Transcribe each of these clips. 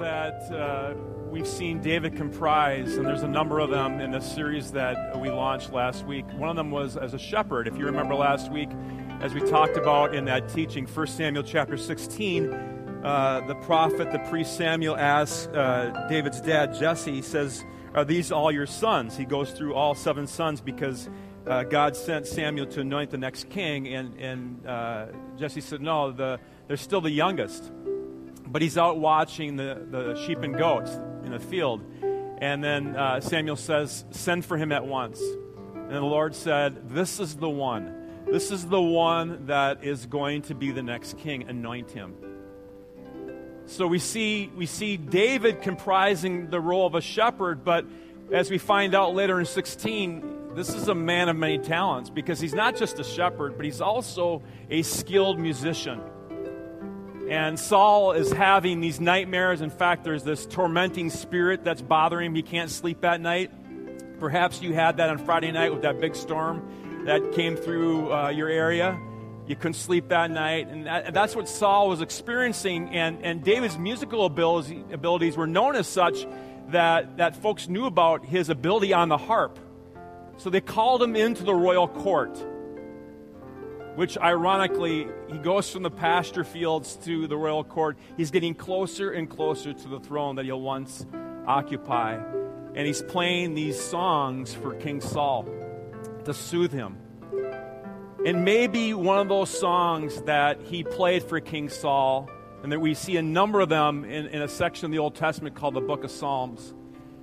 that uh, we've seen David comprise, and there's a number of them in the series that we launched last week. One of them was as a shepherd. If you remember last week, as we talked about in that teaching, 1 Samuel chapter 16, uh, the prophet, the priest Samuel asks uh, David's dad, Jesse, says, Are these all your sons? He goes through all seven sons because uh, God sent Samuel to anoint the next king, and, and uh, Jesse said, No, the, they're still the youngest but he's out watching the, the sheep and goats in the field. And then uh, Samuel says, Send for him at once. And the Lord said, This is the one. This is the one that is going to be the next king. Anoint him. So we see, we see David comprising the role of a shepherd, but as we find out later in 16, this is a man of many talents because he's not just a shepherd, but he's also a skilled musician. And Saul is having these nightmares. In fact, there's this tormenting spirit that's bothering him. He can't sleep at night. Perhaps you had that on Friday night with that big storm that came through uh, your area. You couldn't sleep that night. And that, that's what Saul was experiencing. And, and David's musical abilities, abilities were known as such that, that folks knew about his ability on the harp. So they called him into the royal court which ironically, he goes from the pasture fields to the royal court. He's getting closer and closer to the throne that he'll once occupy. And he's playing these songs for King Saul to soothe him. And maybe one of those songs that he played for King Saul, and that we see a number of them in, in a section of the Old Testament called the Book of Psalms.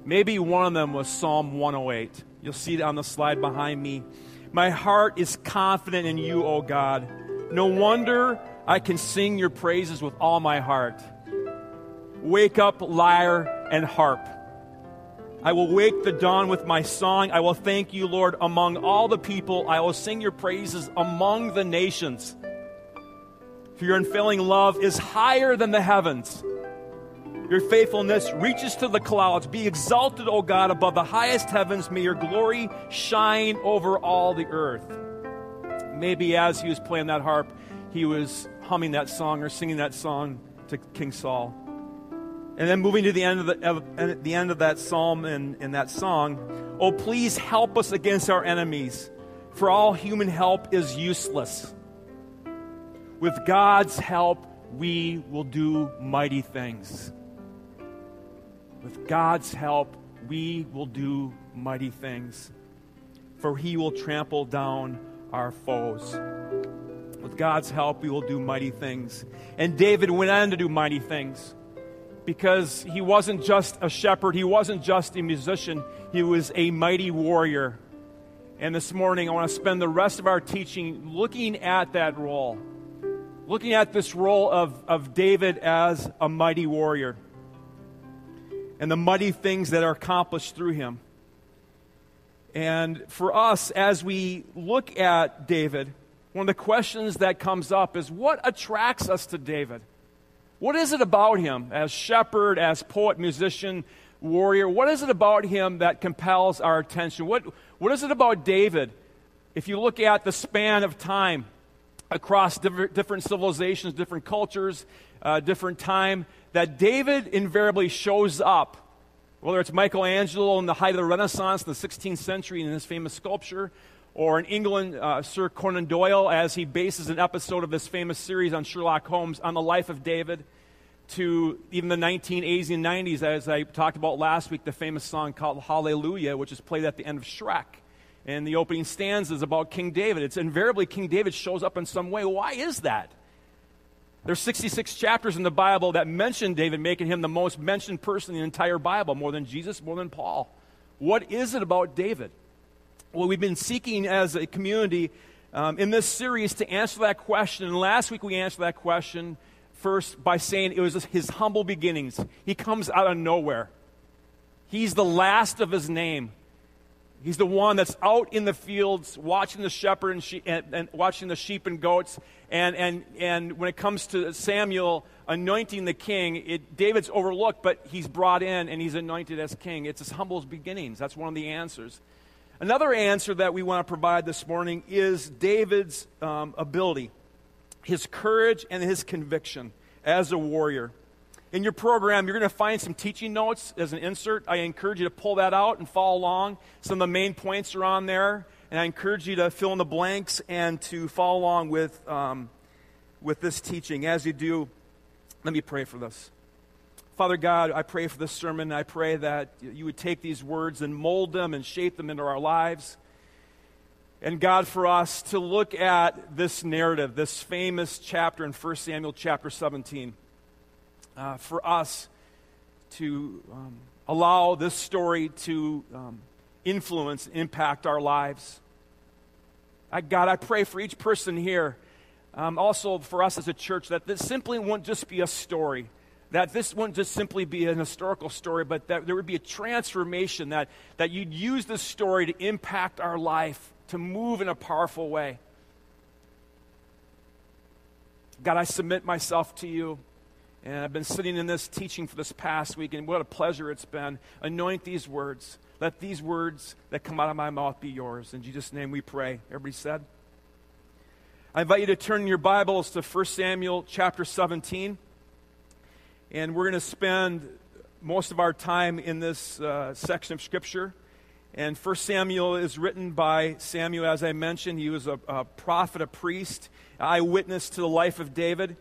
Maybe one of them was Psalm 108. You'll see it on the slide behind me. My heart is confident in you, O God. No wonder I can sing your praises with all my heart. Wake up, lyre and harp. I will wake the dawn with my song. I will thank you, Lord, among all the people. I will sing your praises among the nations. For your unfailing love is higher than the heavens. Your faithfulness reaches to the clouds. Be exalted, O God, above the highest heavens. May your glory shine over all the earth. Maybe as he was playing that harp, he was humming that song or singing that song to King Saul. And then moving to the end of the, of, the end of that psalm and, and that song, oh, please help us against our enemies, for all human help is useless. With God's help, we will do mighty things. With God's help, we will do mighty things, for he will trample down our foes. With God's help, we will do mighty things. And David went on to do mighty things because he wasn't just a shepherd, he wasn't just a musician, he was a mighty warrior. And this morning, I want to spend the rest of our teaching looking at that role, looking at this role of, of David as a mighty warrior and the mighty things that are accomplished through him. And for us, as we look at David, one of the questions that comes up is what attracts us to David? What is it about him as shepherd, as poet, musician, warrior? What is it about him that compels our attention? What, what is it about David? If you look at the span of time across different, civilizations, different cultures, uh, different time, that David invariably shows up, whether it's Michelangelo in the height of the Renaissance in the 16th century in his famous sculpture, or in England, uh, Sir Conan Doyle, as he bases an episode of this famous series on Sherlock Holmes on the life of David, to even the 1980s and 90s, as I talked about last week, the famous song called Hallelujah, which is played at the end of Shrek. And the opening stanzas about King David. It's invariably King David shows up in some way. Why is that? There's 66 chapters in the Bible that mention David, making him the most mentioned person in the entire Bible, more than Jesus, more than Paul. What is it about David? Well, we've been seeking as a community um, in this series to answer that question. And last week we answered that question first by saying it was his humble beginnings. He comes out of nowhere. He's the last of his name. He's the one that's out in the fields watching the shepherd and, she, and, and, watching the sheep and goats. And, and, and when it comes to Samuel anointing the king, it, David's overlooked, but he's brought in and he's anointed as king. It's as humble as beginnings. That's one of the answers. Another answer that we want to provide this morning is David's um, ability, his courage, and his conviction as a warrior. In your program, you're going to find some teaching notes as an insert. I encourage you to pull that out and follow along. Some of the main points are on there, and I encourage you to fill in the blanks and to follow along with, um, with this teaching. As you do, let me pray for this. Father God, I pray for this sermon. I pray that you would take these words and mold them and shape them into our lives. And God, for us to look at this narrative, this famous chapter in 1 Samuel chapter 17 uh, for us to um, allow this story to um, influence, impact our lives. I, God, I pray for each person here, um, also for us as a church, that this simply won't just be a story. That this wouldn't just simply be an historical story, but that there would be a transformation, that, that you'd use this story to impact our life, to move in a powerful way. God, I submit myself to you. And I've been sitting in this teaching for this past week, and what a pleasure it's been. Anoint these words. Let these words that come out of my mouth be yours. In Jesus' name we pray. Everybody said? I invite you to turn your Bibles to 1 Samuel chapter 17. And we're going to spend most of our time in this uh, section of Scripture. And 1 Samuel is written by Samuel, as I mentioned. He was a, a prophet, a priest, eyewitness to the life of David.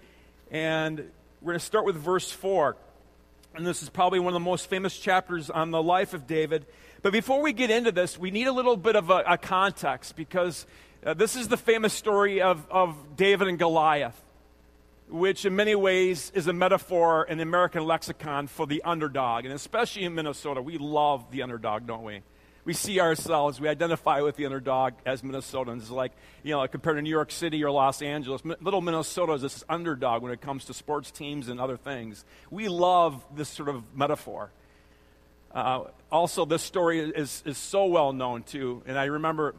And we're going to start with verse 4. And this is probably one of the most famous chapters on the life of David. But before we get into this, we need a little bit of a, a context because uh, this is the famous story of, of David and Goliath, which in many ways is a metaphor in the American lexicon for the underdog. And especially in Minnesota, we love the underdog, don't we? We see ourselves, we identify with the underdog as Minnesotans. Like, you know, compared to New York City or Los Angeles, little Minnesota is this underdog when it comes to sports teams and other things. We love this sort of metaphor. Uh, also, this story is, is so well known, too. And I remember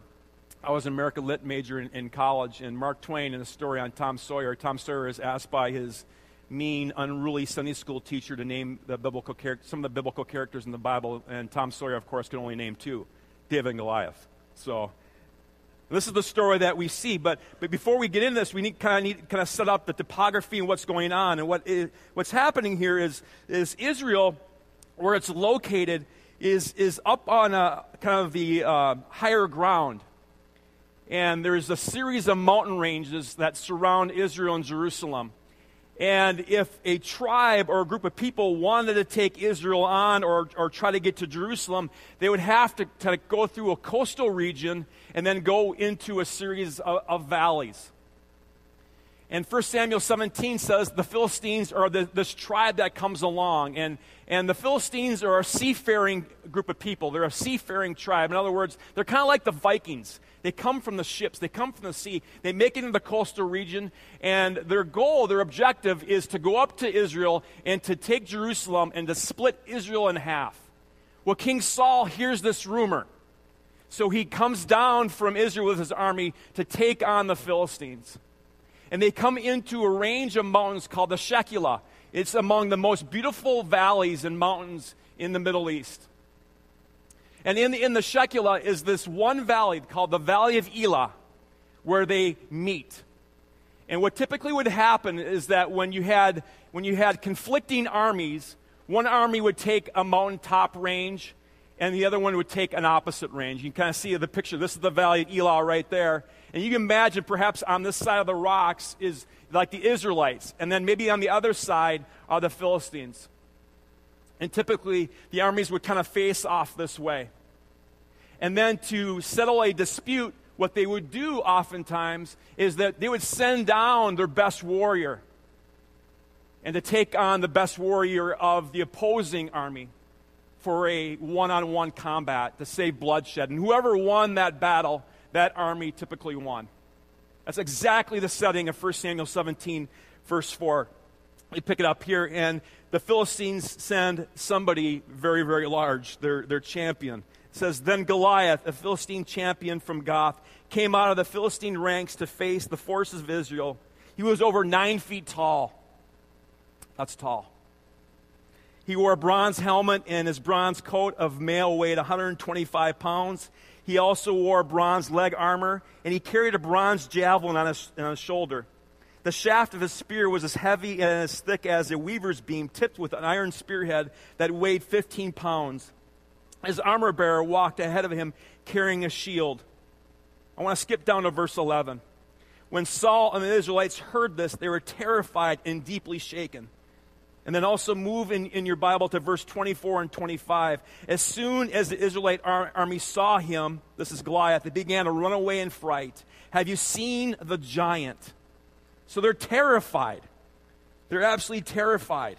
I was an American Lit major in, in college, and Mark Twain, in a story on Tom Sawyer, Tom Sawyer is asked by his mean, unruly Sunday school teacher to name the biblical char- some of the biblical characters in the Bible, and Tom Sawyer, of course, can only name two David and Goliath. So, this is the story that we see. But, but before we get into this, we need kind of need kind of set up the topography and what's going on. And what is, what's happening here is, is Israel, where it's located, is, is up on a, kind of the uh, higher ground. And there's a series of mountain ranges that surround Israel and Jerusalem. And if a tribe or a group of people wanted to take Israel on or, or try to get to Jerusalem, they would have to, to go through a coastal region and then go into a series of, of valleys. And 1 Samuel 17 says the Philistines are the, this tribe that comes along. And, and the Philistines are a seafaring group of people. They're a seafaring tribe. In other words, they're kind of like the Vikings. They come from the ships, they come from the sea, they make it into the coastal region, and their goal, their objective is to go up to Israel and to take Jerusalem and to split Israel in half. Well, King Saul hears this rumor. So he comes down from Israel with his army to take on the Philistines. And they come into a range of mountains called the Shecula. It's among the most beautiful valleys and mountains in the Middle East. And in the, in the Shecula is this one valley called the Valley of Elah, where they meet. And what typically would happen is that when you had, when you had conflicting armies, one army would take a mountaintop range, and the other one would take an opposite range. You can kind of see the picture. This is the Valley of Elah right there. And you can imagine perhaps on this side of the rocks is like the Israelites, and then maybe on the other side are the Philistines. And typically, the armies would kind of face off this way. And then to settle a dispute, what they would do oftentimes is that they would send down their best warrior and to take on the best warrior of the opposing army for a one on one combat to save bloodshed. And whoever won that battle, that army typically won. That's exactly the setting of 1 Samuel 17, verse 4. We pick it up here, and the Philistines send somebody very, very large, their, their champion says, Then Goliath, a Philistine champion from Gath, came out of the Philistine ranks to face the forces of Israel. He was over nine feet tall. That's tall. He wore a bronze helmet, and his bronze coat of mail weighed 125 pounds. He also wore bronze leg armor, and he carried a bronze javelin on his, on his shoulder. The shaft of his spear was as heavy and as thick as a weaver's beam, tipped with an iron spearhead that weighed 15 pounds. His armor bearer walked ahead of him carrying a shield. I want to skip down to verse 11. When Saul and the Israelites heard this, they were terrified and deeply shaken. And then also move in, in your Bible to verse 24 and 25. As soon as the Israelite ar- army saw him, this is Goliath, they began to run away in fright. Have you seen the giant? So they're terrified. They're absolutely terrified.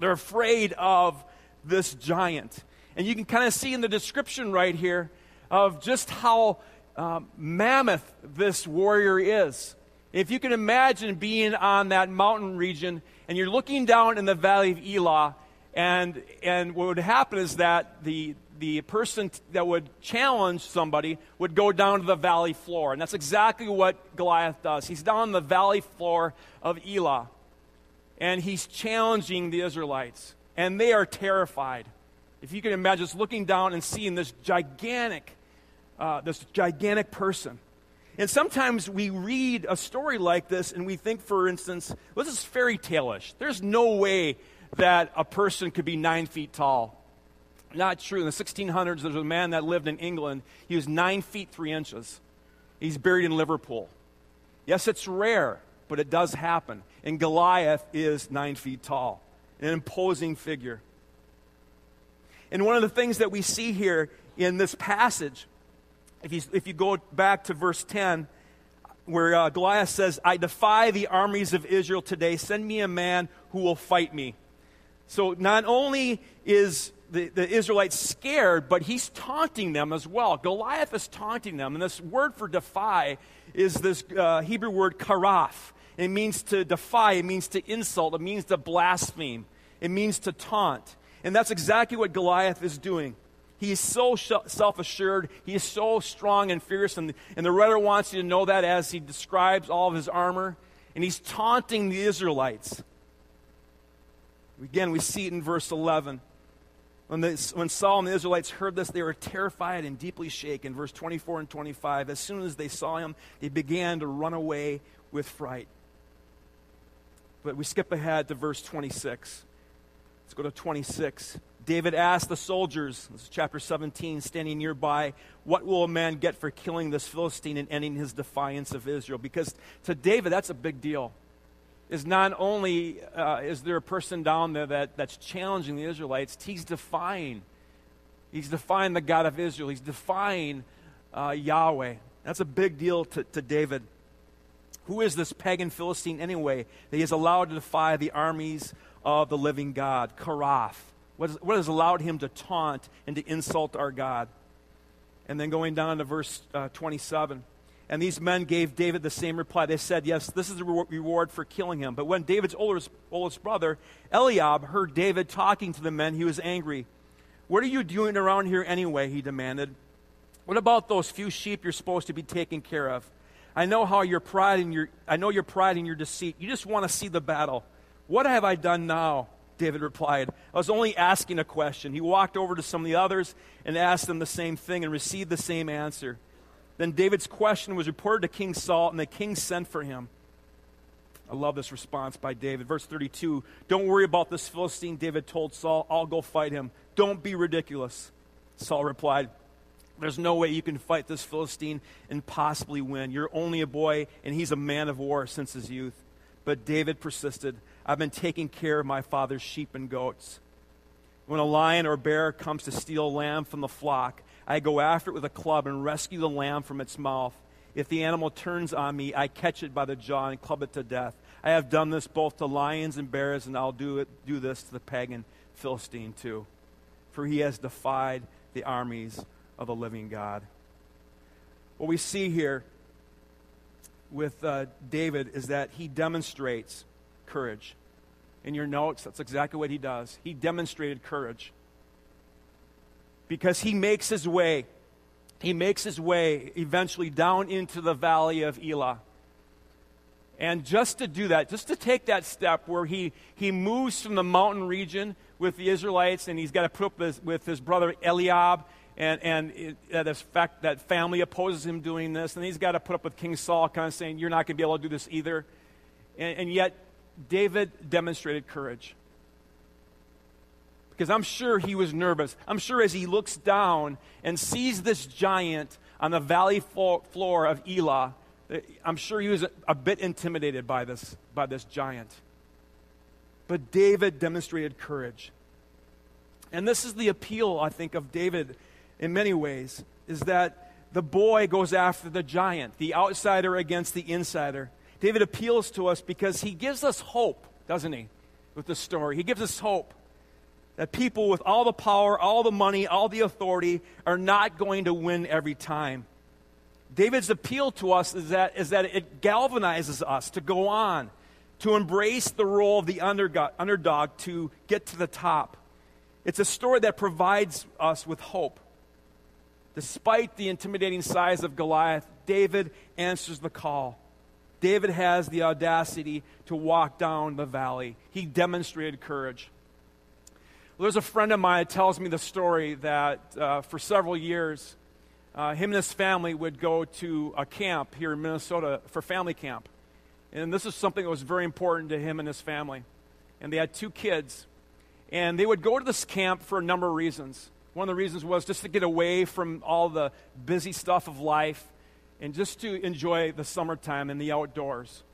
They're afraid of this giant. And you can kind of see in the description right here of just how um, mammoth this warrior is. If you can imagine being on that mountain region and you're looking down in the valley of Elah, and, and what would happen is that the, the person that would challenge somebody would go down to the valley floor. And that's exactly what Goliath does. He's down on the valley floor of Elah, and he's challenging the Israelites, and they are terrified. If you can imagine just looking down and seeing this gigantic, uh, this gigantic person. And sometimes we read a story like this and we think, for instance, well, this is fairy tale-ish. There's no way that a person could be nine feet tall. Not true. In the 1600s, there was a man that lived in England. He was nine feet three inches. He's buried in Liverpool. Yes, it's rare, but it does happen. And Goliath is nine feet tall, an imposing figure. And one of the things that we see here in this passage if you, if you go back to verse 10, where uh, Goliath says, I defy the armies of Israel today. Send me a man who will fight me. So not only is the, the Israelites scared, but he's taunting them as well. Goliath is taunting them. And this word for defy is this uh, Hebrew word karaf. It means to defy, it means to insult, it means to blaspheme, it means to taunt. And that's exactly what Goliath is doing. He is so self assured. He is so strong and fierce. And, and the writer wants you to know that as he describes all of his armor. And he's taunting the Israelites. Again, we see it in verse 11. When, when Saul and the Israelites heard this, they were terrified and deeply shaken. Verse 24 and 25. As soon as they saw him, they began to run away with fright. But we skip ahead to verse 26. Let's go to 26. David asked the soldiers, this is chapter 17, standing nearby, What will a man get for killing this Philistine and ending his defiance of Israel? Because to David, that's a big deal. Is not only uh, is there a person down there that, that's challenging the Israelites, he's defying. He's defying the God of Israel. He's defying uh, Yahweh. That's a big deal to, to David. Who is this pagan Philistine anyway that he is allowed to defy the armies of the living God? karaf. What, is, what has allowed him to taunt and to insult our God? And then going down to verse uh, 27. And these men gave David the same reply. They said, Yes, this is the reward for killing him. But when David's oldest, oldest brother, Eliab, heard David talking to the men, he was angry. What are you doing around here anyway? He demanded. What about those few sheep you're supposed to be taking care of? I know how your pride and your I know your pride and your deceit. You just want to see the battle. What have I done now? David replied, I was only asking a question. He walked over to some of the others and asked them the same thing and received the same answer. Then David's question was reported to King Saul, and the king sent for him. I love this response by David. Verse 32 Don't worry about this Philistine, David told Saul. I'll go fight him. Don't be ridiculous. Saul replied, There's no way you can fight this Philistine and possibly win. You're only a boy, and he's a man of war since his youth. But David persisted. I've been taking care of my father's sheep and goats. When a lion or bear comes to steal a lamb from the flock, I go after it with a club and rescue the lamb from its mouth. If the animal turns on me, I catch it by the jaw and club it to death. I have done this both to lions and bears, and I'll do, it, do this to the pagan Philistine too. For he has defied the armies of the living God. What we see here with uh, David is that he demonstrates courage. In your notes, that's exactly what he does. He demonstrated courage because he makes his way. He makes his way eventually down into the valley of Elah. And just to do that, just to take that step where he, he moves from the mountain region with the Israelites and he's got to put up with, with his brother Eliab, and, and uh, fact that family opposes him doing this, and he's got to put up with King Saul kind of saying, You're not going to be able to do this either. And, and yet, David demonstrated courage. Because I'm sure he was nervous. I'm sure as he looks down and sees this giant on the valley floor of Elah, eh, I'm sure he was a, a bit intimidated by this, by this giant. But David demonstrated courage. And this is the appeal, I think, of David in many ways, is that the boy goes after the giant, the outsider against the insider. David appeals to us because he gives us hope, doesn't he, with the story? He gives us hope that people with all the power, all the money, all the authority are not going to win every time. David's appeal to us is that, is that it galvanizes us to go on, to embrace the role of the underdog, to get to the top. It's a story that provides us with hope. Despite the intimidating size of Goliath, David answers the call. David has the audacity to walk down the valley. He demonstrated courage. Well, there's a friend of mine that tells me the story that uh, for several years, uh, him and his family would go to a camp here in Minnesota for family camp. And this is something that was very important to him and his family. And they had two kids. And they would go to this camp for a number of reasons. One of the reasons was just to get away from all the busy stuff of life and just to enjoy the summertime and the outdoors.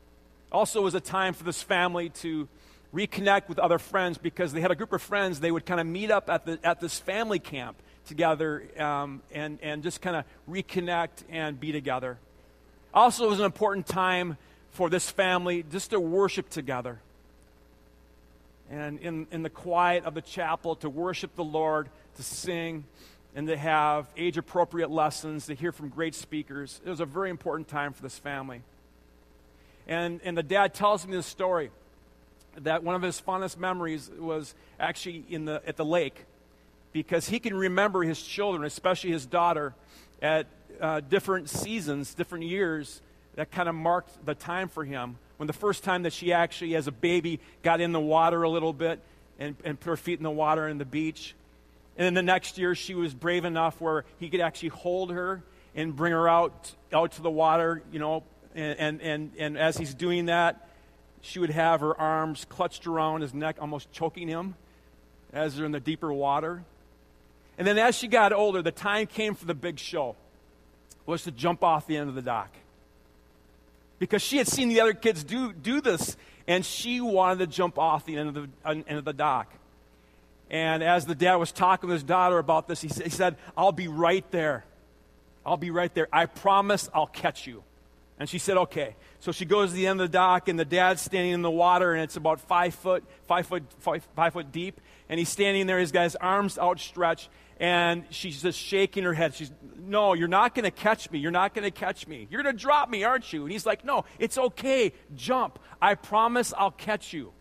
Also, was a time for this family to reconnect with other friends because they had a group of friends. They would kind of meet up at, the, at this family camp together um, and, and just kind of reconnect and be together. Also, it was an important time for this family just to worship together. And in, in the quiet of the chapel, to worship the Lord, to sing, and to have age appropriate lessons, to hear from great speakers. It was a very important time for this family. And, and the dad tells me this story that one of his fondest memories was actually in the, at the lake because he can remember his children, especially his daughter, at uh, different seasons, different years that kind of marked the time for him. When the first time that she actually, as a baby, got in the water a little bit and, and put her feet in the water in the beach. And then the next year, she was brave enough where he could actually hold her and bring her out, out to the water, you know. And, and, and, and as he's doing that, she would have her arms clutched around his neck, almost choking him as they're in the deeper water. And then as she got older, the time came for the big show was to jump off the end of the dock. Because she had seen the other kids do, do this, and she wanted to jump off the end of the, uh, end of the dock. And as the dad was talking to his daughter about this, he, he said, I'll be right there. I'll be right there. I promise I'll catch you. And she said, okay. So she goes to the end of the dock, and the dad's standing in the water, and it's about five foot, five foot, five, five foot deep. And he's standing there, he's got his arms outstretched, and she's just shaking her head. She's, no, you're not going to catch me. You're not going to catch me. You're going to drop me, aren't you? And he's like, no, it's okay. Jump. I promise I'll catch you.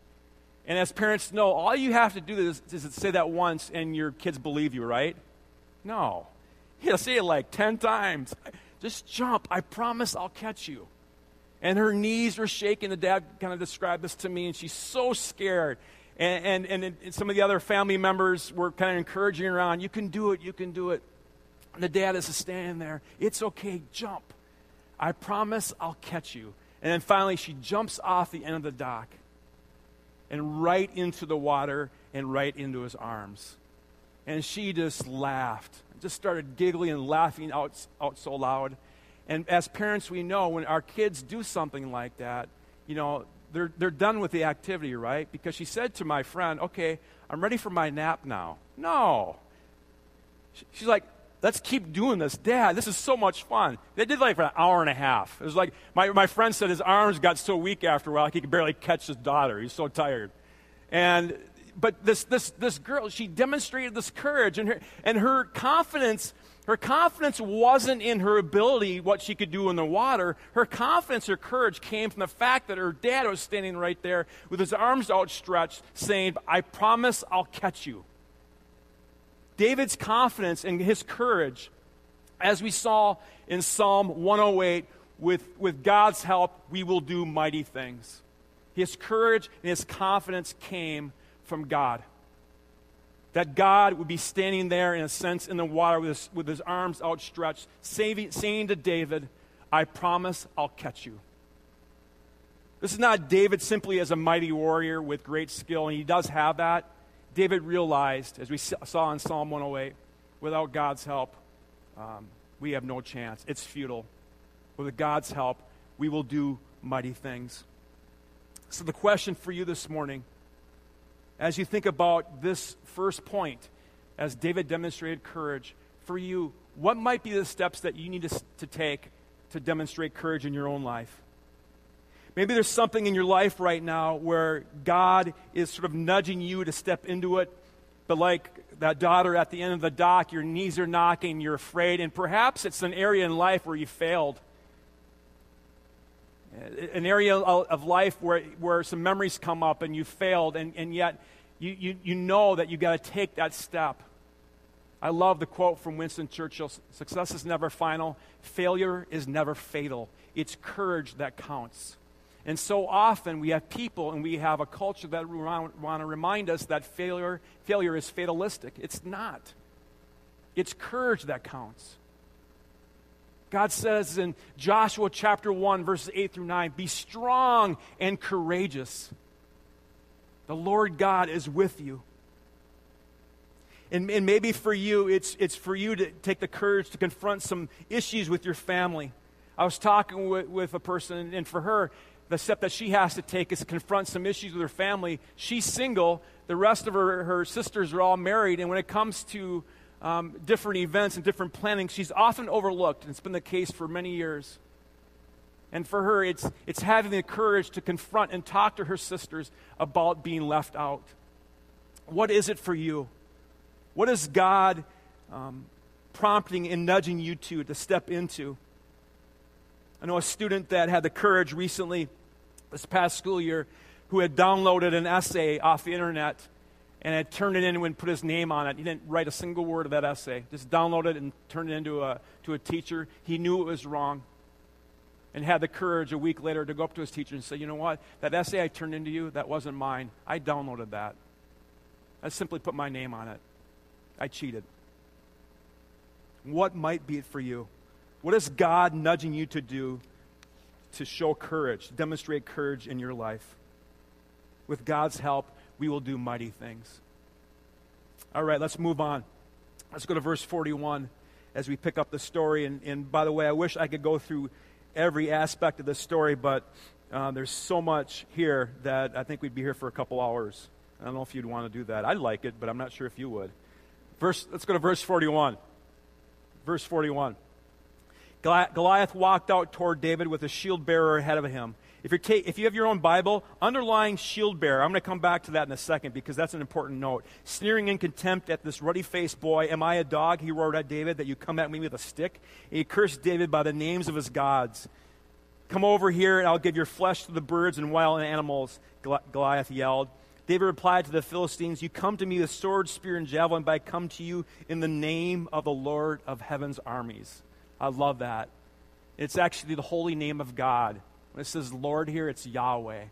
And as parents know, all you have to do is, is say that once, and your kids believe you, right? No. You say it like 10 times. Just jump. I promise I'll catch you. And her knees were shaking. The dad kind of described this to me, and she's so scared. And, and, and, some of the other family members were kind of encouraging her on, You can do it, you can do it. And the dad is standing there. It's okay, jump. I promise I'll catch you. And then finally, she jumps off the end of the dock and right into the water and right into his arms. And she just laughed just started giggling and laughing out, out so loud. And as parents, we know when our kids do something like that, you know, they're, they're done with the activity, right? Because she said to my friend, okay, I'm ready for my nap now. No. She's like, let's keep doing this. Dad, this is so much fun. They did like for an hour and a half. It was like, my, my friend said his arms got so weak after a while, like he could barely catch his daughter. He's so tired. And but this, this, this girl, she demonstrated this courage and her, and her confidence. Her confidence wasn't in her ability, what she could do in the water. Her confidence, her courage came from the fact that her dad was standing right there with his arms outstretched, saying, I promise I'll catch you. David's confidence and his courage, as we saw in Psalm 108, with, with God's help, we will do mighty things. His courage and his confidence came from God. That God would be standing there, in a sense, in the water with his, with his arms outstretched, saving, saying to David, I promise I'll catch you. This is not David simply as a mighty warrior with great skill, and he does have that. David realized, as we saw in Psalm 108, without God's help, um, we have no chance. It's futile. With God's help, we will do mighty things. So, the question for you this morning, as you think about this first point, as David demonstrated courage, for you, what might be the steps that you need to, to take to demonstrate courage in your own life? Maybe there's something in your life right now where God is sort of nudging you to step into it, but like that daughter at the end of the dock, your knees are knocking, you're afraid, and perhaps it's an area in life where you failed. An area of life where, where some memories come up and you failed, and, and yet you, you, you know that you've got to take that step. I love the quote from Winston Churchill Success is never final, failure is never fatal. It's courage that counts. And so often we have people and we have a culture that want to remind us that failure, failure is fatalistic. It's not. It's courage that counts. God says in Joshua chapter 1, verses 8 through 9, Be strong and courageous. The Lord God is with you. And, and maybe for you, it's, it's for you to take the courage to confront some issues with your family. I was talking with, with a person, and for her, the step that she has to take is to confront some issues with her family. She's single, the rest of her, her sisters are all married, and when it comes to um, different events and different planning, she's often overlooked, and it's been the case for many years. And for her, it's, it's having the courage to confront and talk to her sisters about being left out. What is it for you? What is God um, prompting and nudging you to to step into? I know a student that had the courage recently, this past school year, who had downloaded an essay off the internet and had turned it in and put his name on it. He didn't write a single word of that essay. Just downloaded it and turned it into a, to a teacher. He knew it was wrong and had the courage a week later to go up to his teacher and say, you know what, that essay I turned into you, that wasn't mine. I downloaded that. I simply put my name on it. I cheated. What might be it for you? What is God nudging you to do to show courage, demonstrate courage in your life? With God's help, we will do mighty things. All right, let's move on. Let's go to verse 41 as we pick up the story. And, and by the way, I wish I could go through every aspect of the story, but uh, there's so much here that I think we'd be here for a couple hours. I don't know if you'd want to do that. I'd like it, but I'm not sure if you would. Verse, let's go to verse 41. Verse 41. Goliath walked out toward David with a shield bearer ahead of him. If, you're ta- if you have your own Bible, underlying shield bearer, I'm going to come back to that in a second because that's an important note. Sneering in contempt at this ruddy faced boy, Am I a dog? He roared at David, that you come at me with a stick. He cursed David by the names of his gods. Come over here, and I'll give your flesh to the birds and wild animals, Goliath yelled. David replied to the Philistines, You come to me with sword, spear, and javelin, but I come to you in the name of the Lord of heaven's armies. I love that. It's actually the holy name of God. When it says Lord here, it's Yahweh.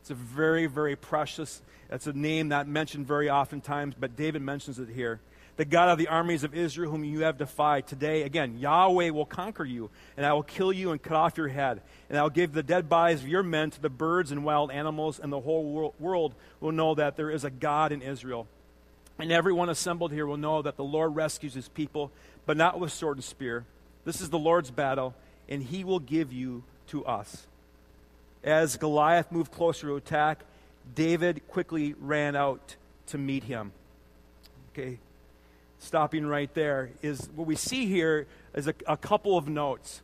It's a very, very precious, it's a name not mentioned very oftentimes, but David mentions it here the God of the armies of Israel, whom you have defied. Today, again, Yahweh will conquer you, and I will kill you and cut off your head. And I will give the dead bodies of your men to the birds and wild animals, and the whole world will know that there is a God in Israel. And everyone assembled here will know that the Lord rescues his people, but not with sword and spear. This is the Lord's battle, and he will give you to us. As Goliath moved closer to attack, David quickly ran out to meet him. Okay, stopping right there, is what we see here is a, a couple of notes.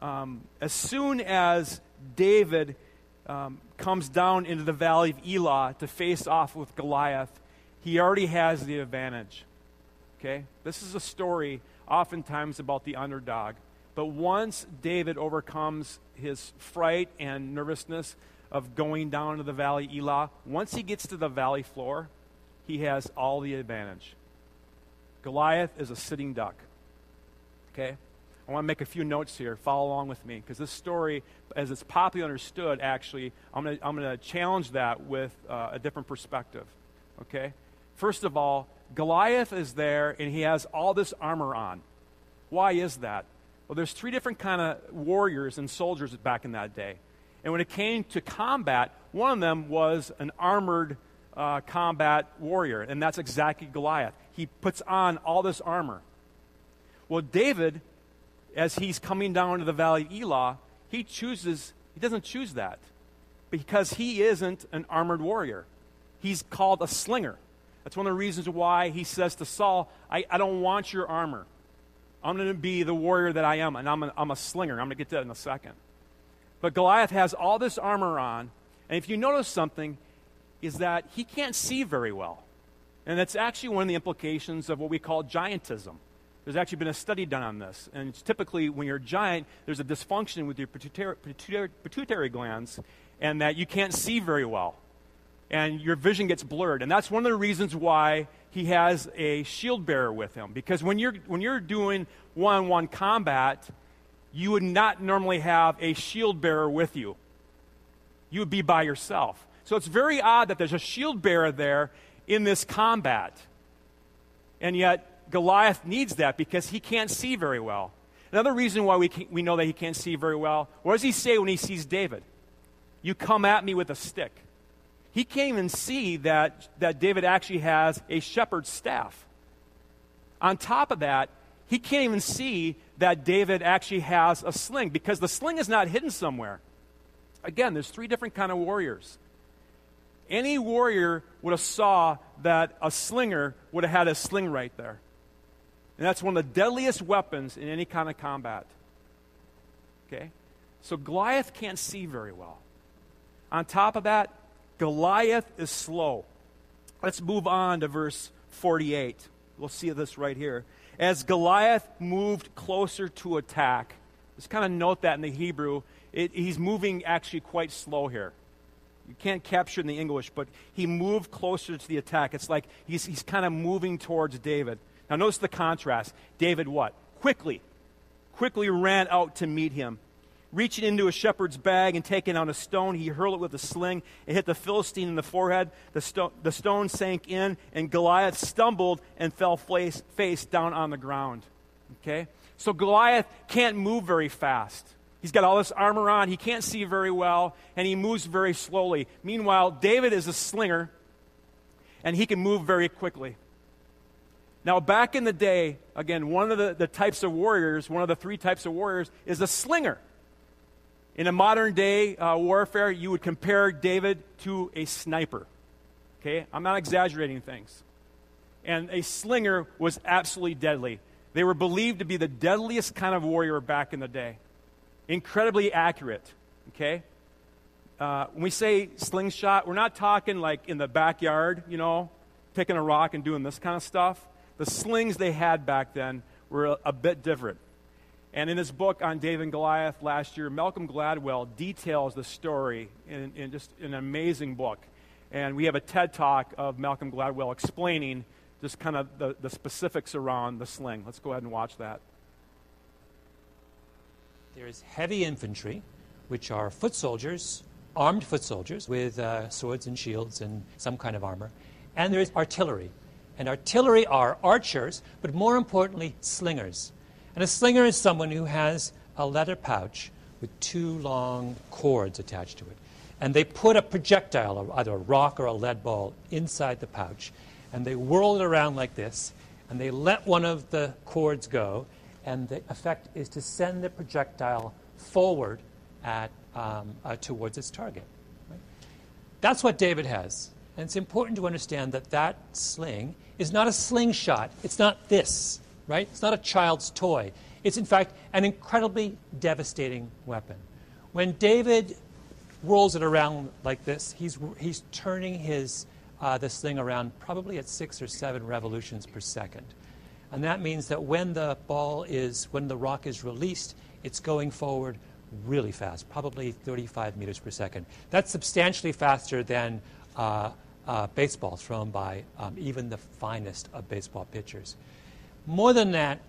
Um, as soon as David um, comes down into the valley of Elah to face off with Goliath, he already has the advantage. Okay? This is a story oftentimes about the underdog. But once David overcomes his fright and nervousness of going down to the valley Elah, once he gets to the valley floor, he has all the advantage. Goliath is a sitting duck. Okay? I want to make a few notes here. Follow along with me because this story, as it's popularly understood, actually, I'm going to, I'm to challenge that with uh, a different perspective. Okay? First of all, Goliath is there and he has all this armor on. Why is that? Well, there's three different kind of warriors and soldiers back in that day. And when it came to combat, one of them was an armored uh, combat warrior, and that's exactly Goliath. He puts on all this armor. Well, David, as he's coming down to the valley of Elah, he chooses, he doesn't choose that because he isn't an armored warrior. He's called a slinger. That's one of the reasons why he says to Saul, I, I don't want your armor. I'm going to be the warrior that I am, and I'm a, I'm a slinger. I'm going to get to that in a second. But Goliath has all this armor on, and if you notice something, is that he can't see very well. And that's actually one of the implications of what we call giantism. There's actually been a study done on this. And it's typically when you're a giant, there's a dysfunction with your pituitary, pituitary, pituitary glands, and that you can't see very well. And your vision gets blurred. And that's one of the reasons why he has a shield bearer with him. Because when you're, when you're doing one on one combat, you would not normally have a shield bearer with you. You would be by yourself. So it's very odd that there's a shield bearer there in this combat. And yet, Goliath needs that because he can't see very well. Another reason why we, can, we know that he can't see very well, what does he say when he sees David? You come at me with a stick. He can't even see that, that David actually has a shepherd's staff. On top of that, he can't even see that David actually has a sling because the sling is not hidden somewhere. Again, there's three different kind of warriors any warrior would have saw that a slinger would have had a sling right there. And that's one of the deadliest weapons in any kind of combat. Okay? So Goliath can't see very well. On top of that, Goliath is slow. Let's move on to verse 48. We'll see this right here. As Goliath moved closer to attack, just kind of note that in the Hebrew, it, he's moving actually quite slow here. You can't capture in the English, but he moved closer to the attack. It's like he's, he's kind of moving towards David. Now, notice the contrast. David, what? Quickly, quickly ran out to meet him. Reaching into a shepherd's bag and taking out a stone, he hurled it with a sling. It hit the Philistine in the forehead. The, sto- the stone sank in, and Goliath stumbled and fell face, face down on the ground. Okay? So Goliath can't move very fast. He's got all this armor on. He can't see very well, and he moves very slowly. Meanwhile, David is a slinger, and he can move very quickly. Now, back in the day, again, one of the, the types of warriors, one of the three types of warriors, is a slinger. In a modern day uh, warfare, you would compare David to a sniper. Okay? I'm not exaggerating things. And a slinger was absolutely deadly. They were believed to be the deadliest kind of warrior back in the day incredibly accurate. Okay? Uh, when we say slingshot, we're not talking like in the backyard, you know, picking a rock and doing this kind of stuff. The slings they had back then were a, a bit different. And in his book on David and Goliath last year, Malcolm Gladwell details the story in, in just an amazing book. And we have a TED talk of Malcolm Gladwell explaining just kind of the, the specifics around the sling. Let's go ahead and watch that. There is heavy infantry, which are foot soldiers, armed foot soldiers with uh, swords and shields and some kind of armor. And there is artillery. And artillery are archers, but more importantly, slingers. And a slinger is someone who has a leather pouch with two long cords attached to it. And they put a projectile, either a rock or a lead ball, inside the pouch. And they whirl it around like this. And they let one of the cords go and the effect is to send the projectile forward at, um, uh, towards its target. That's what David has. And it's important to understand that that sling is not a slingshot. It's not this, right? It's not a child's toy. It's, in fact, an incredibly devastating weapon. When David rolls it around like this, he's, he's turning his, uh, this thing around probably at six or seven revolutions per second. And that means that when the ball is, when the rock is released, it's going forward really fast, probably 35 meters per second. That's substantially faster than uh, uh, baseballs thrown by um, even the finest of baseball pitchers. More than that,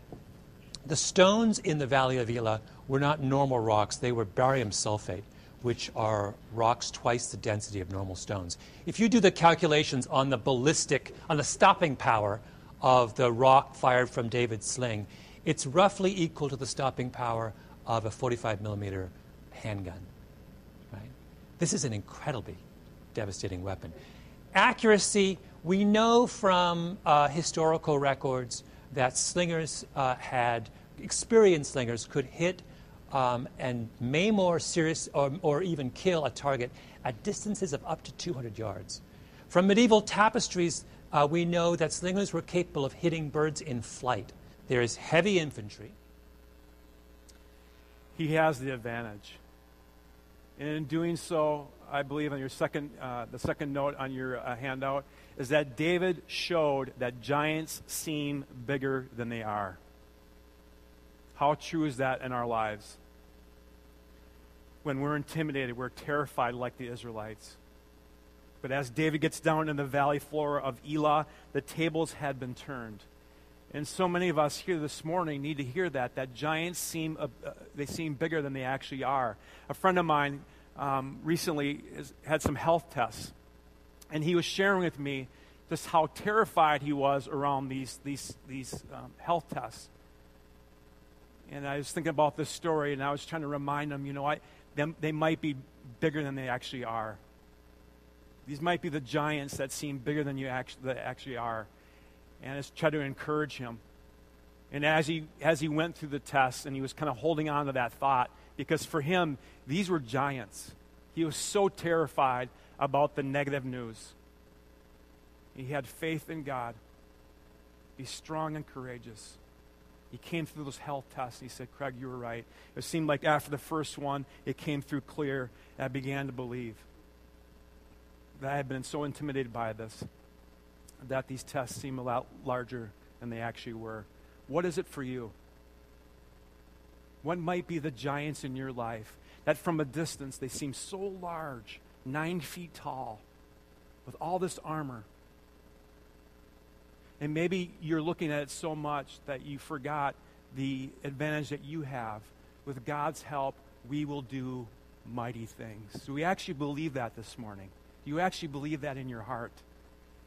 the stones in the Valley of Elah were not normal rocks, they were barium sulfate, which are rocks twice the density of normal stones. If you do the calculations on the ballistic, on the stopping power of the rock fired from David's sling, it's roughly equal to the stopping power of a 45 millimeter handgun. Right? This is an incredibly devastating weapon. Accuracy, we know from uh, historical records that slingers uh, had, experienced slingers could hit um, and maim or serious or, or even kill a target at distances of up to 200 yards. From medieval tapestries, uh, we know that slingers were capable of hitting birds in flight. There is heavy infantry. He has the advantage. And in doing so, I believe on your second, uh, the second note on your uh, handout is that David showed that giants seem bigger than they are. How true is that in our lives? When we're intimidated, we're terrified like the Israelites. But as David gets down in the valley floor of Elah, the tables had been turned. And so many of us here this morning need to hear that, that giants seem, uh, they seem bigger than they actually are. A friend of mine um, recently had some health tests, and he was sharing with me just how terrified he was around these, these, these um, health tests. And I was thinking about this story, and I was trying to remind him, you know, I, them, they might be bigger than they actually are. These might be the giants that seem bigger than you actually, actually are. And I just tried to encourage him. And as he, as he went through the test, and he was kind of holding on to that thought, because for him, these were giants. He was so terrified about the negative news. He had faith in God. Be strong and courageous. He came through those health tests. And he said, Craig, you were right. It seemed like after the first one, it came through clear. And I began to believe that I had been so intimidated by this that these tests seem a lot larger than they actually were. What is it for you? What might be the giants in your life that from a distance they seem so large, nine feet tall, with all this armor? And maybe you're looking at it so much that you forgot the advantage that you have. With God's help, we will do mighty things. Do we actually believe that this morning? Do you actually believe that in your heart?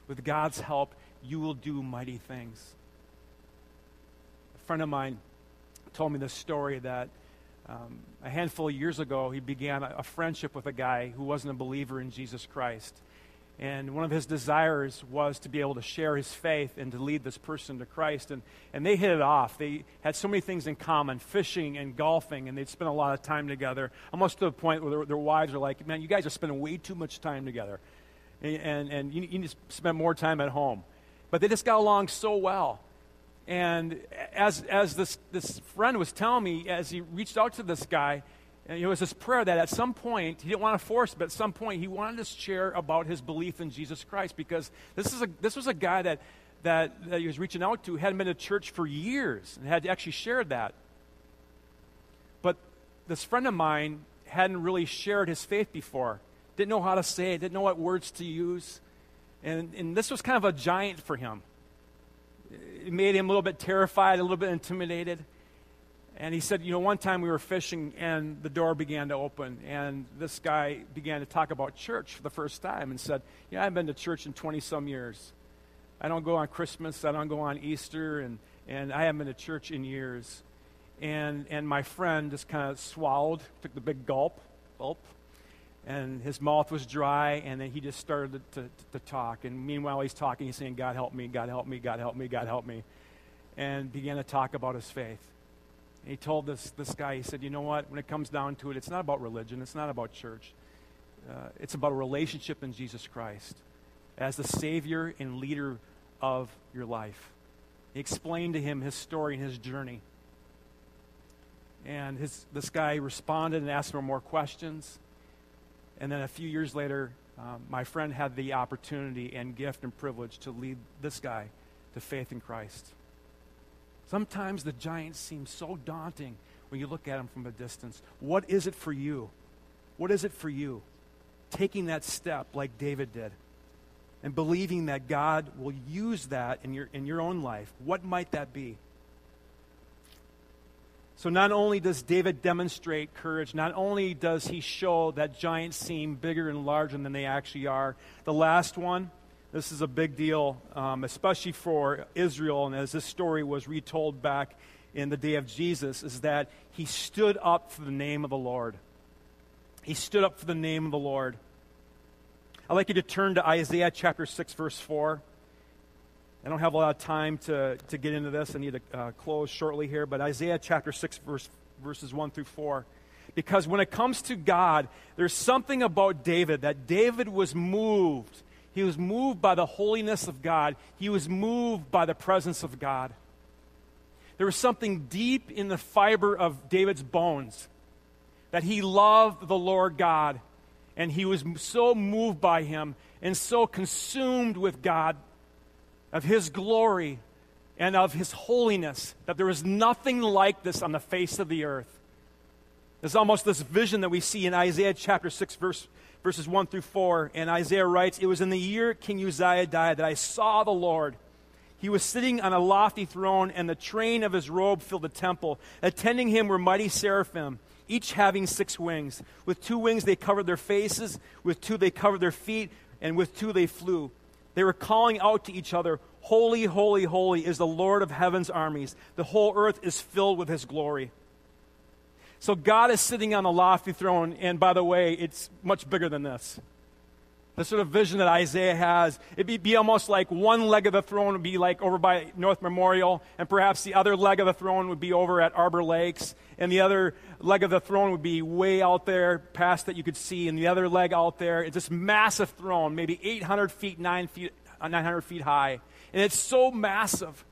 With God's help, you will do mighty things. A friend of mine told me this story that um, a handful of years ago, he began a, a friendship with a guy who wasn't a believer in Jesus Christ. And one of his desires was to be able to share his faith and to lead this person to Christ. And, and they hit it off. They had so many things in common fishing and golfing, and they'd spend a lot of time together, almost to the point where their, their wives are like, Man, you guys are spending way too much time together. And, and, and you, you need to spend more time at home. But they just got along so well. And as, as this, this friend was telling me, as he reached out to this guy, and it was this prayer that at some point, he didn't want to force, but at some point, he wanted to share about his belief in Jesus Christ because this, is a, this was a guy that, that, that he was reaching out to, hadn't been to church for years, and had actually shared that. But this friend of mine hadn't really shared his faith before, didn't know how to say it, didn't know what words to use. And, and this was kind of a giant for him. It made him a little bit terrified, a little bit intimidated. And he said, You know, one time we were fishing and the door began to open, and this guy began to talk about church for the first time and said, Yeah, I've been to church in 20 some years. I don't go on Christmas, I don't go on Easter, and, and I haven't been to church in years. And, and my friend just kind of swallowed, took the big gulp, gulp, and his mouth was dry, and then he just started to, to, to talk. And meanwhile, he's talking, he's saying, God help me, God help me, God help me, God help me, and began to talk about his faith. And he told this, this guy, he said, You know what? When it comes down to it, it's not about religion, it's not about church. Uh, it's about a relationship in Jesus Christ as the Savior and leader of your life. He explained to him his story and his journey. And his, this guy responded and asked for more questions. And then a few years later, um, my friend had the opportunity and gift and privilege to lead this guy to faith in Christ. Sometimes the giants seem so daunting when you look at them from a distance. What is it for you? What is it for you? Taking that step like David did and believing that God will use that in your, in your own life. What might that be? So, not only does David demonstrate courage, not only does he show that giants seem bigger and larger than they actually are, the last one, this is a big deal, um, especially for Israel, and as this story was retold back in the day of Jesus, is that he stood up for the name of the Lord. He stood up for the name of the Lord. I'd like you to turn to Isaiah chapter 6, verse 4. I don't have a lot of time to, to get into this. I need to uh, close shortly here. But Isaiah chapter 6, verse, verses 1 through 4. Because when it comes to God, there's something about David that David was moved. He was moved by the holiness of God, he was moved by the presence of God. There was something deep in the fiber of David's bones that he loved the Lord God. And he was so moved by him and so consumed with God, of his glory and of his holiness, that there is nothing like this on the face of the earth. There's almost this vision that we see in Isaiah chapter 6, verse, verses 1 through 4. And Isaiah writes, It was in the year King Uzziah died that I saw the Lord. He was sitting on a lofty throne, and the train of his robe filled the temple. Attending him were mighty seraphim each having six wings. With two wings they covered their faces, with two they covered their feet, and with two they flew. They were calling out to each other, Holy, holy, holy is the Lord of heaven's armies. The whole earth is filled with his glory. So God is sitting on a lofty throne, and by the way, it's much bigger than this the sort of vision that Isaiah has. It'd be, be, almost like one leg of the throne would be like over by North Memorial, and perhaps the other leg of the throne would be over at Arbor Lakes, and the other leg of the throne would be way out there past that you could see, and the other leg out there. It's this massive throne, maybe 800 feet, 9 feet, uh, 900 feet high. And it's so massive.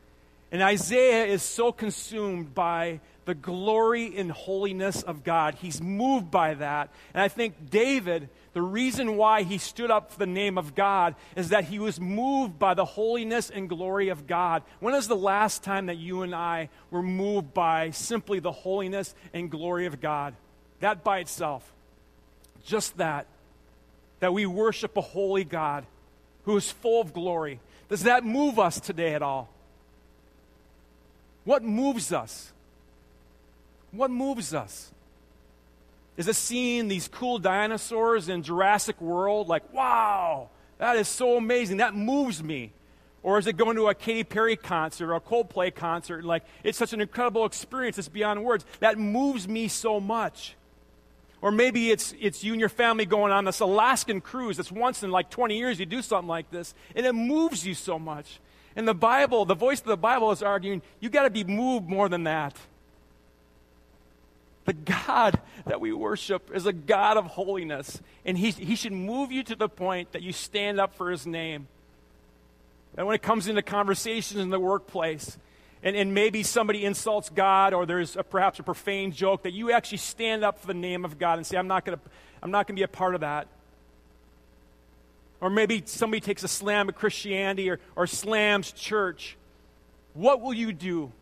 And Isaiah is so consumed by the glory and holiness of God. He's moved by that. And I think David the reason why he stood up for the name of God is that he was moved by the holiness and glory of God. When is the last time that you and I were moved by simply the holiness and glory of God? That by itself. Just that. That we worship a holy God who is full of glory. Does that move us today at all? What moves us? What moves us? Is it seeing these cool dinosaurs in Jurassic World? Like, wow, that is so amazing. That moves me. Or is it going to a Katy Perry concert or a Coldplay concert? And like, it's such an incredible experience. It's beyond words. That moves me so much. Or maybe it's, it's you and your family going on this Alaskan cruise. that's once in like 20 years you do something like this, and it moves you so much. And the Bible, the voice of the Bible is arguing, you got to be moved more than that. The God that we worship is a God of holiness, and he, he should move you to the point that you stand up for His name. And when it comes into conversations in the workplace, and, and maybe somebody insults God, or there's a, perhaps a profane joke, that you actually stand up for the name of God and say, I'm not going to be a part of that. Or maybe somebody takes a slam at Christianity or, or slams church. What will you do?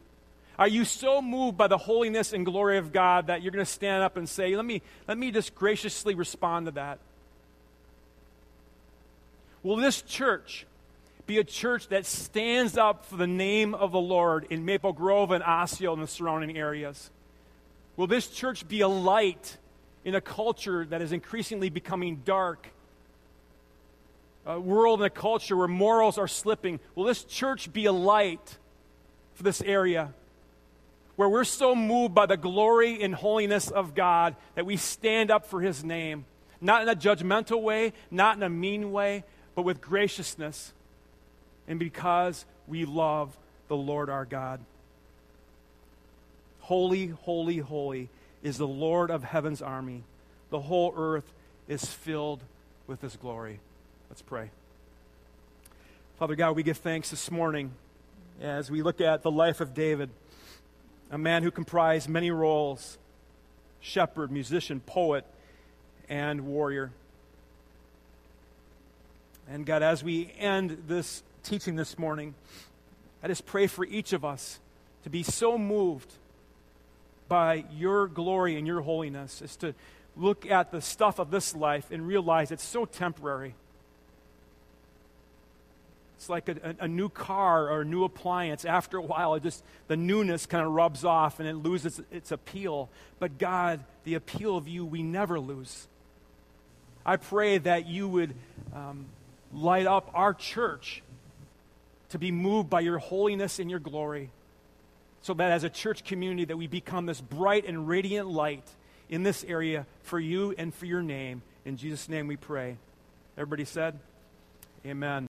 Are you so moved by the holiness and glory of God that you're going to stand up and say, let me, let me just graciously respond to that? Will this church be a church that stands up for the name of the Lord in Maple Grove and Osseo and the surrounding areas? Will this church be a light in a culture that is increasingly becoming dark? A world and a culture where morals are slipping. Will this church be a light for this area? Where we're so moved by the glory and holiness of God that we stand up for His name, not in a judgmental way, not in a mean way, but with graciousness, and because we love the Lord our God. Holy, holy, holy is the Lord of heaven's army. The whole earth is filled with His glory. Let's pray. Father God, we give thanks this morning as we look at the life of David a man who comprised many roles shepherd, musician, poet, and warrior. And God, as we end this teaching this morning, I just pray for each of us to be so moved by your glory and your holiness as to look at the stuff of this life and realize it's so temporary. It's like a, a, new car or a new appliance. After a while, it just the newness kind of rubs off and it loses its appeal. But God, the appeal of you, we never lose. I pray that you would um, light up our church to be moved by your holiness and your glory, so that as a church community that we become this bright and radiant light in this area for you and for your name. In Jesus' name we pray. Everybody said, Amen.